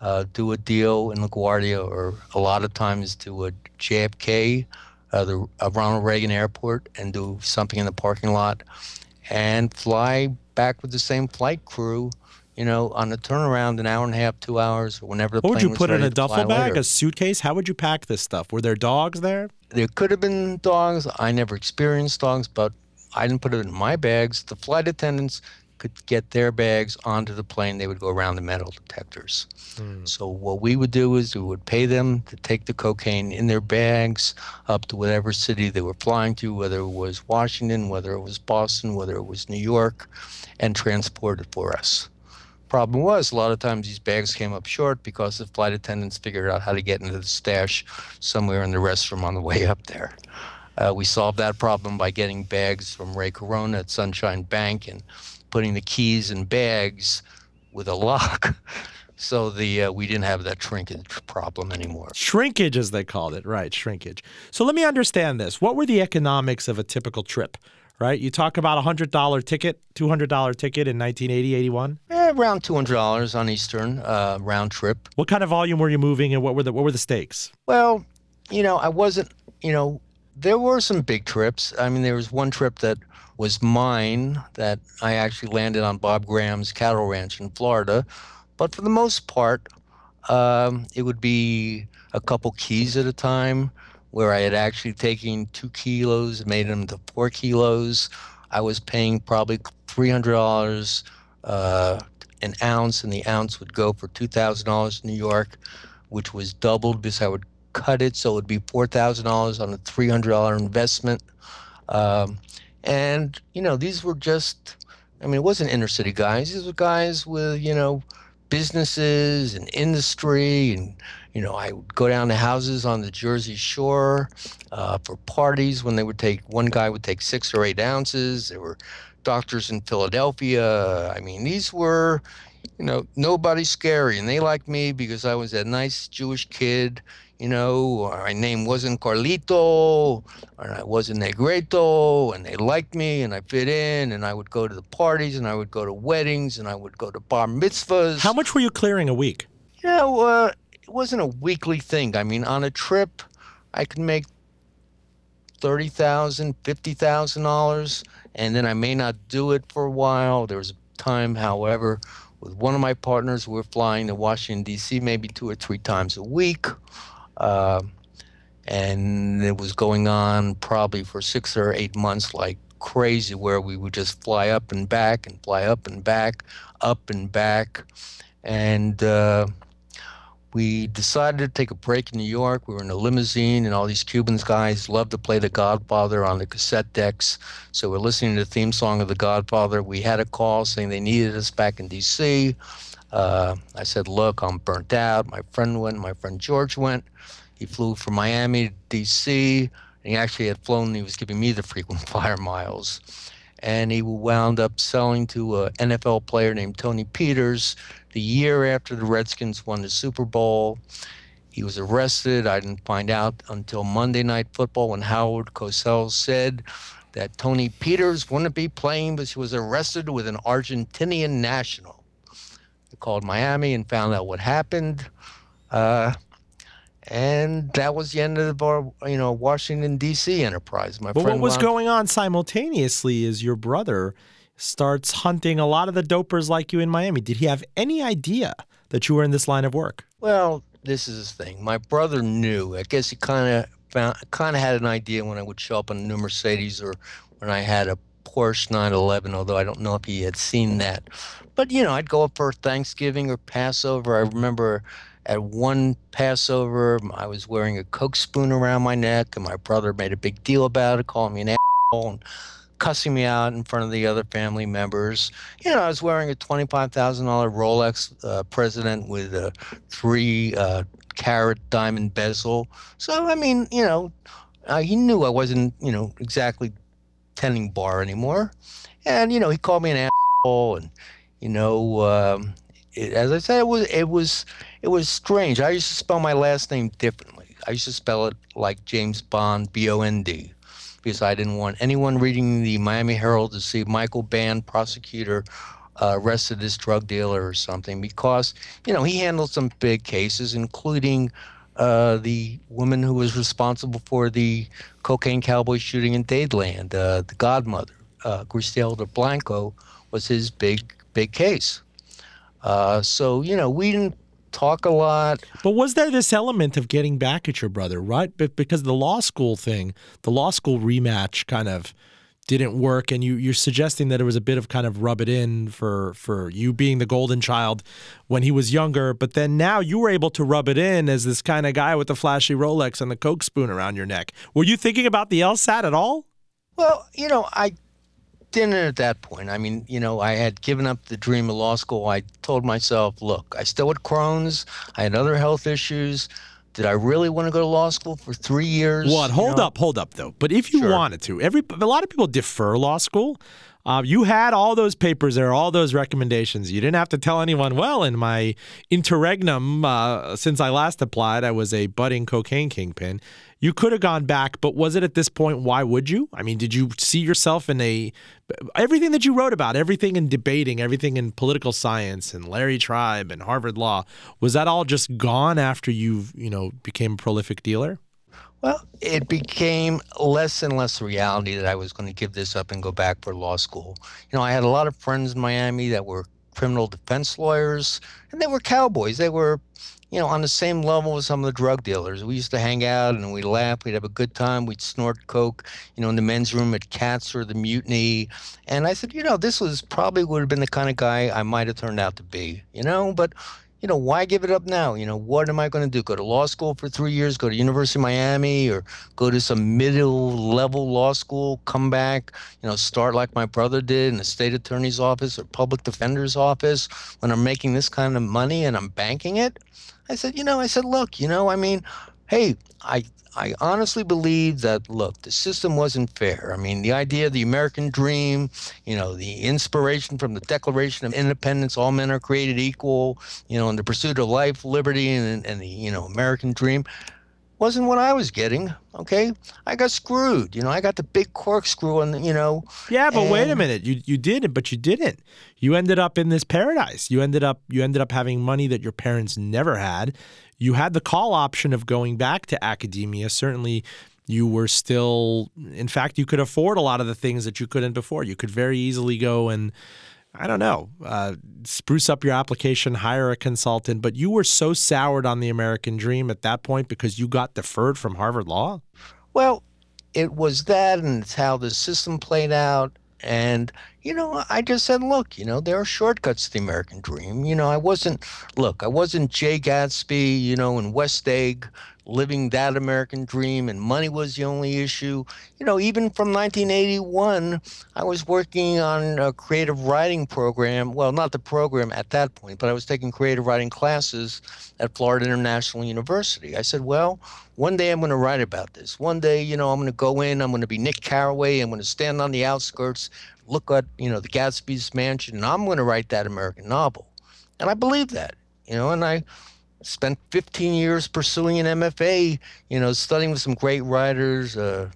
uh, do a deal in LaGuardia, or a lot of times do a JFK, uh, the Ronald Reagan Airport, and do something in the parking lot, and fly back with the same flight crew. You know, on a turnaround, an hour and a half, two hours, or whenever the plane was. What would you put in a duffel bag, later. a suitcase? How would you pack this stuff? Were there dogs there? There could have been dogs. I never experienced dogs, but I didn't put it in my bags. The flight attendants could get their bags onto the plane. They would go around the metal detectors. So what we would do is we would pay them to take the cocaine in their bags up to whatever city they were flying to, whether it was Washington, whether it was Boston, whether it was New York, and transport it for us. Problem was, a lot of times these bags came up short because the flight attendants figured out how to get into the stash somewhere in the restroom on the way up there. Uh, we solved that problem by getting bags from Ray Corona at Sunshine Bank and putting the keys in bags with a lock. So the uh, we didn't have that shrinkage problem anymore. Shrinkage, as they called it, right? Shrinkage. So let me understand this. What were the economics of a typical trip, right? You talk about a $100 ticket, $200 ticket in 1980, 81. Eh, around two hundred dollars on Eastern uh, round trip. What kind of volume were you moving and what were the, what were the stakes? Well, you know, I wasn't. You know, there were some big trips. I mean, there was one trip that was mine that I actually landed on Bob Graham's cattle ranch in Florida. But for the most part, um, it would be a couple keys at a time where I had actually taken two kilos made them to four kilos. I was paying probably $300 uh, an ounce, and the ounce would go for $2,000 in New York, which was doubled because I would cut it so it would be $4,000 on a $300 investment. Um, and, you know, these were just, I mean, it wasn't inner city guys. These were guys with, you know, businesses and industry. And, you know, I would go down to houses on the Jersey Shore uh, for parties when they would take, one guy would take six or eight ounces. There were doctors in Philadelphia. I mean, these were, you know, nobody scary. And they liked me because I was a nice Jewish kid. You know, my name wasn't Carlito, or I wasn't Negrito, and they liked me, and I fit in, and I would go to the parties, and I would go to weddings, and I would go to bar mitzvahs. How much were you clearing a week? You know, uh, it wasn't a weekly thing. I mean, on a trip, I could make thirty thousand, fifty thousand dollars, and then I may not do it for a while. There was a time, however, with one of my partners, we were flying to Washington D.C. maybe two or three times a week, uh, and it was going on probably for six or eight months, like crazy, where we would just fly up and back and fly up and back, up and back, and. Uh, we decided to take a break in New York. We were in a limousine, and all these Cubans guys loved to play The Godfather on the cassette decks. So we're listening to the theme song of The Godfather. We had a call saying they needed us back in D.C. Uh, I said, "Look, I'm burnt out." My friend went. My friend George went. He flew from Miami to D.C. And he actually had flown. He was giving me the frequent flyer miles, and he wound up selling to an NFL player named Tony Peters the year after the Redskins won the Super Bowl. He was arrested. I didn't find out until Monday Night Football when Howard Cosell said that Tony Peters wouldn't be playing because he was arrested with an Argentinian national. I called Miami and found out what happened. Uh, and that was the end of our, you know, Washington D.C. enterprise. My But friend what was going on simultaneously is your brother starts hunting a lot of the dopers like you in Miami. Did he have any idea that you were in this line of work? Well, this is the thing. My brother knew. I guess he kind of kind of had an idea when I would show up in a new Mercedes or when I had a Porsche 911. Although I don't know if he had seen that. But you know, I'd go up for Thanksgiving or Passover. I remember at one Passover, I was wearing a Coke spoon around my neck, and my brother made a big deal about it, calling me an asshole. And cussing me out in front of the other family members. You know, I was wearing a $25,000 Rolex uh, President with a three uh, carat diamond bezel. So, I mean, you know, uh, he knew I wasn't, you know, exactly tending bar anymore. And, you know, he called me an asshole and, you know, um, it, as I said, it was, it was, it was strange. I used to spell my last name differently. I used to spell it like James Bond, B O N D because I didn't want anyone reading the Miami Herald to see Michael Band, prosecutor, uh, arrested this drug dealer or something because, you know, he handled some big cases, including uh, the woman who was responsible for the cocaine cowboy shooting in Dadeland, uh, the godmother, uh, Griselda Blanco, was his big, big case. Uh, so, you know, we didn't talk a lot. But was there this element of getting back at your brother, right? But because the law school thing, the law school rematch kind of didn't work and you you're suggesting that it was a bit of kind of rub it in for for you being the golden child when he was younger but then now you were able to rub it in as this kind of guy with the flashy Rolex and the coke spoon around your neck were you thinking about the LSAT at all well you know I didn't at that point. I mean, you know, I had given up the dream of law school. I told myself, look, I still had Crohn's. I had other health issues. Did I really want to go to law school for three years? What? Hold know? up, hold up, though. But if you sure. wanted to, every a lot of people defer law school. Uh, you had all those papers there, all those recommendations. You didn't have to tell anyone. Well, in my interregnum, uh, since I last applied, I was a budding cocaine kingpin. You could have gone back, but was it at this point? Why would you? I mean, did you see yourself in a everything that you wrote about, everything in debating, everything in political science and Larry Tribe and Harvard Law? Was that all just gone after you, you know, became a prolific dealer? Well, it became less and less reality that I was going to give this up and go back for law school. You know, I had a lot of friends in Miami that were criminal defense lawyers, and they were cowboys. They were, you know, on the same level as some of the drug dealers. We used to hang out and we'd laugh, we'd have a good time, we'd snort coke, you know, in the men's room at Cats or the Mutiny. And I said, you know, this was probably would have been the kind of guy I might have turned out to be, you know, but you know, why give it up now? You know, what am I going to do? Go to law school for three years, go to University of Miami, or go to some middle level law school, come back, you know, start like my brother did in the state attorney's office or public defender's office when I'm making this kind of money and I'm banking it? I said, you know, I said, look, you know, I mean, hey, I I honestly believe that, look, the system wasn't fair. I mean, the idea of the American dream, you know, the inspiration from the Declaration of Independence, all men are created equal, you know, in the pursuit of life, liberty, and, and the, you know, American dream wasn't what I was getting. Okay, I got screwed. You know, I got the big corkscrew, and you know. Yeah, but and... wait a minute. You you did it, but you didn't. You ended up in this paradise. You ended up you ended up having money that your parents never had you had the call option of going back to academia. Certainly, you were still, in fact, you could afford a lot of the things that you couldn't before. You could very easily go and, I don't know, uh, spruce up your application, hire a consultant. But you were so soured on the American dream at that point because you got deferred from Harvard Law? Well, it was that, and it's how the system played out. And, you know, I just said, look, you know, there are shortcuts to the American dream. You know, I wasn't, look, I wasn't Jay Gatsby, you know, in West Egg living that American dream and money was the only issue. You know, even from 1981, I was working on a creative writing program. Well, not the program at that point, but I was taking creative writing classes at Florida International University. I said, well, one day I'm going to write about this. One day, you know, I'm going to go in, I'm going to be Nick Carraway, I'm going to stand on the outskirts, look at, you know, the Gatsby's mansion, and I'm going to write that American novel. And I believe that, you know, and I spent 15 years pursuing an MFA, you know, studying with some great writers, uh,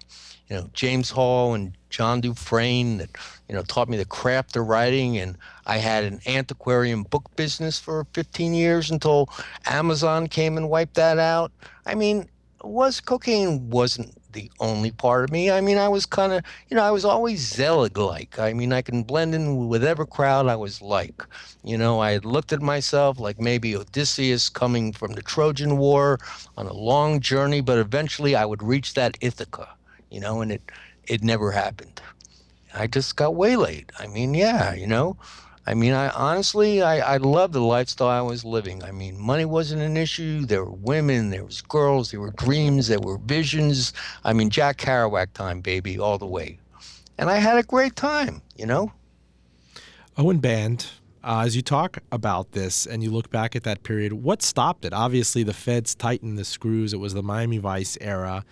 you know, James Hall and John Dufresne that, you know, taught me the craft of writing. And I had an antiquarian book business for 15 years until Amazon came and wiped that out. I mean, was cocaine wasn't the only part of me. I mean, I was kind of, you know, I was always zealot like. I mean, I can blend in with whatever crowd I was like. You know, I looked at myself like maybe Odysseus coming from the Trojan War on a long journey, but eventually I would reach that Ithaca, you know, and it, it never happened. I just got waylaid. I mean, yeah, you know, I mean, I honestly, I, I love the lifestyle I was living. I mean, money wasn't an issue. There were women, there was girls, there were dreams, there were visions. I mean, Jack Kerouac time, baby, all the way. and I had a great time, you know? Owen Band, uh, as you talk about this and you look back at that period, what stopped it? Obviously, the feds tightened the screws. It was the Miami Vice era.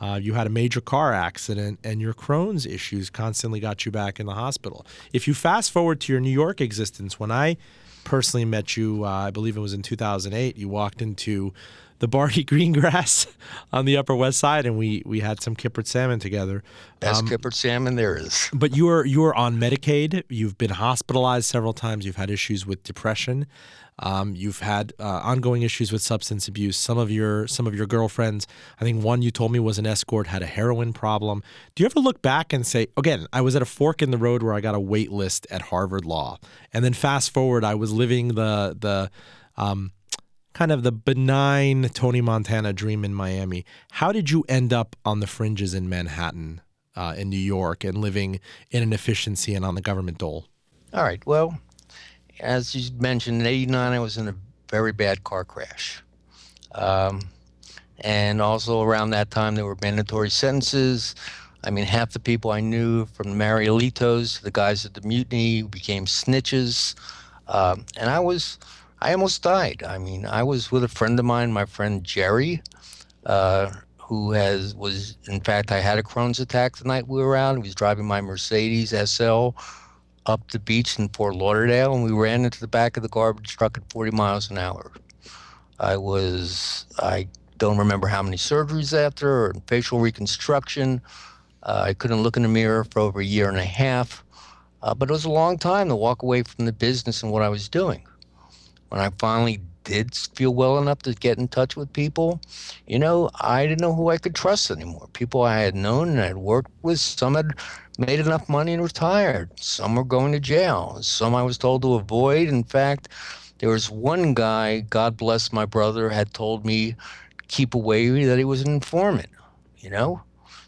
Uh, you had a major car accident, and your Crohn's issues constantly got you back in the hospital. If you fast forward to your New York existence, when I personally met you, uh, I believe it was in 2008, you walked into the Barney Greengrass on the Upper West Side, and we we had some kippered salmon together. Best um, kippered salmon there is. but you are you are on Medicaid. You've been hospitalized several times. You've had issues with depression. Um, you've had uh, ongoing issues with substance abuse. Some of your some of your girlfriends, I think one you told me was an escort, had a heroin problem. Do you ever look back and say, again, I was at a fork in the road where I got a wait list at Harvard Law, and then fast forward, I was living the the um, kind of the benign Tony Montana dream in Miami. How did you end up on the fringes in Manhattan, uh, in New York, and living in an efficiency and on the government dole? All right. Well, as you mentioned, in '89, I was in a very bad car crash. Um, and also around that time, there were mandatory sentences. I mean, half the people I knew from the Marielitos to the guys at the mutiny became snitches. Um, and I was I almost died. I mean, I was with a friend of mine, my friend Jerry, uh, who has was in fact I had a Crohn's attack the night we were out. He was driving my Mercedes SL up the beach in Fort Lauderdale, and we ran into the back of the garbage truck at 40 miles an hour. I was I don't remember how many surgeries after or facial reconstruction. Uh, I couldn't look in the mirror for over a year and a half, uh, but it was a long time to walk away from the business and what I was doing when I finally did feel well enough to get in touch with people, you know, I didn't know who I could trust anymore. People I had known and had worked with, some had made enough money and retired. Some were going to jail. Some I was told to avoid. In fact, there was one guy, God bless my brother, had told me keep away that he was an informant, you know?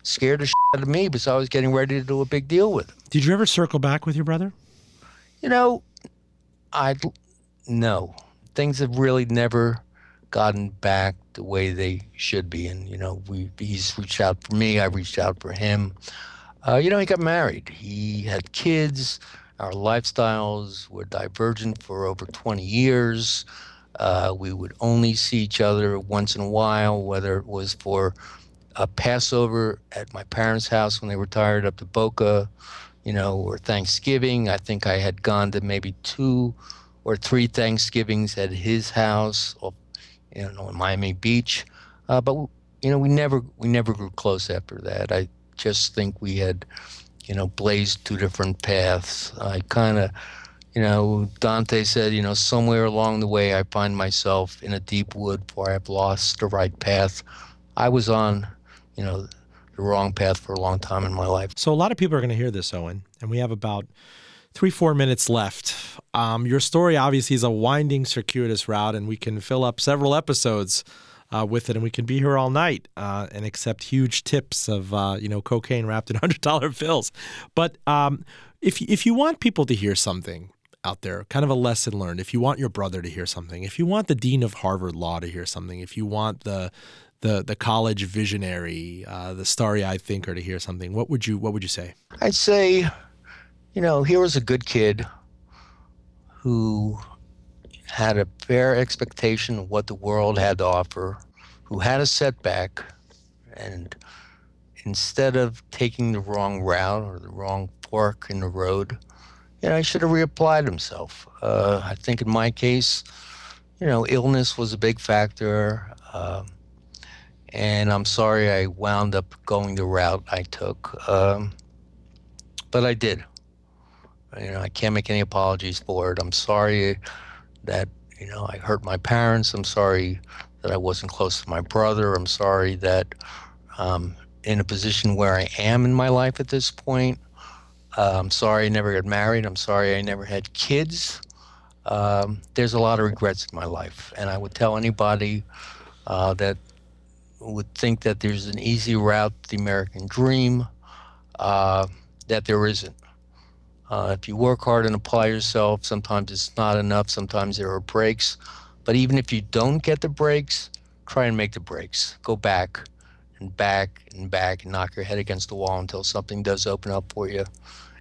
Scared the shit out of me because I was getting ready to do a big deal with him. Did you ever circle back with your brother? You know, I no, things have really never gotten back the way they should be. And you know, we he's reached out for me. I reached out for him. Uh, you know, he got married. He had kids. Our lifestyles were divergent for over 20 years. Uh, we would only see each other once in a while, whether it was for a Passover at my parents' house when they retired up to Boca, you know, or Thanksgiving. I think I had gone to maybe two or three Thanksgivings at his house, or you know, in Miami Beach. Uh, but you know, we never we never grew close after that. I just think we had, you know, blazed two different paths. I kind of, you know, Dante said, you know, somewhere along the way, I find myself in a deep wood where I've lost the right path. I was on, you know, the wrong path for a long time in my life. So a lot of people are going to hear this, Owen, and we have about three, four minutes left. Um, your story obviously is a winding, circuitous route, and we can fill up several episodes uh, with it, and we can be here all night uh, and accept huge tips of uh, you know cocaine wrapped in hundred dollar bills. But um, if if you want people to hear something out there, kind of a lesson learned, if you want your brother to hear something, if you want the dean of Harvard Law to hear something, if you want the the the college visionary, uh, the starry-eyed thinker to hear something, what would you what would you say? I'd say you know, here was a good kid who had a fair expectation of what the world had to offer, who had a setback, and instead of taking the wrong route or the wrong fork in the road, you know, he should have reapplied himself. Uh, I think in my case, you know, illness was a big factor. Um, and I'm sorry I wound up going the route I took. Um, but I did. You know, I can't make any apologies for it. I'm sorry that, you know, I hurt my parents. I'm sorry that I wasn't close to my brother. I'm sorry that um, in a position where I am in my life at this point. Uh, I'm sorry I never got married. I'm sorry I never had kids. Um, there's a lot of regrets in my life. And I would tell anybody uh, that would think that there's an easy route to the American dream uh, that there isn't. Uh, if you work hard and apply yourself, sometimes it's not enough. Sometimes there are breaks. But even if you don't get the breaks, try and make the breaks. Go back and back and back and knock your head against the wall until something does open up for you.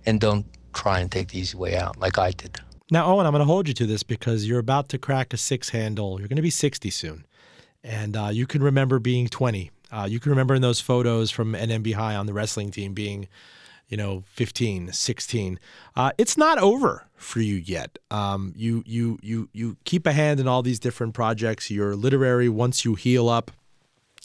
And don't try and take the easy way out like I did. Now, Owen, I'm going to hold you to this because you're about to crack a six handle. You're going to be 60 soon. And uh, you can remember being 20. Uh, you can remember in those photos from NMB High on the wrestling team being, you know, 15, 16. Uh, it's not over for you yet. Um, you you you you keep a hand in all these different projects. You're literary. Once you heal up,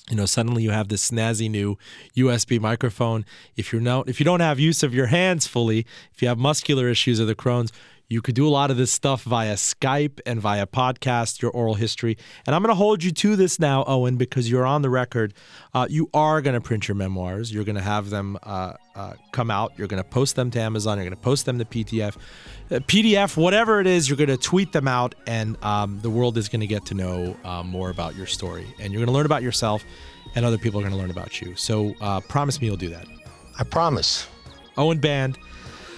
you know suddenly you have this snazzy new USB microphone. If you're not if you don't have use of your hands fully, if you have muscular issues of the Crohn's, you could do a lot of this stuff via Skype and via podcast, your oral history. And I'm going to hold you to this now, Owen, because you're on the record. Uh, you are going to print your memoirs. You're going to have them uh, uh, come out. You're going to post them to Amazon. You're going to post them to PTF. Uh, PDF, whatever it is, you're going to tweet them out, and um, the world is going to get to know uh, more about your story. And you're going to learn about yourself, and other people are going to learn about you. So uh, promise me you'll do that. I promise. Owen Band.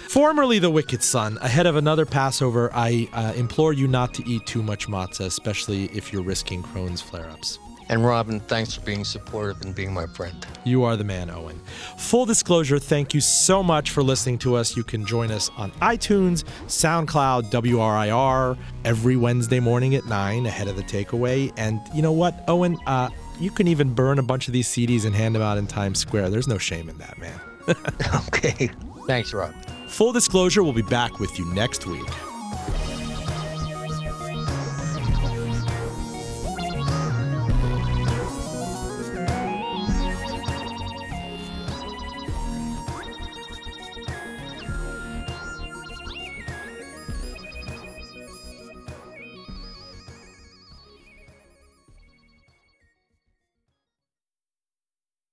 Formerly the Wicked Son, ahead of another Passover, I uh, implore you not to eat too much matzah, especially if you're risking Crohn's flare ups. And Roben, thanks for being supportive and being my friend. You are the man, Owen. Full disclosure, thank you so much for listening to us. You can join us on iTunes, SoundCloud, WRIR every Wednesday morning at 9 ahead of the takeaway. And you know what, Owen? Uh, you can even burn a bunch of these CDs and hand them out in Times Square. There's no shame in that, man. okay. Thanks, Rob. Full disclosure, we'll be back with you next week.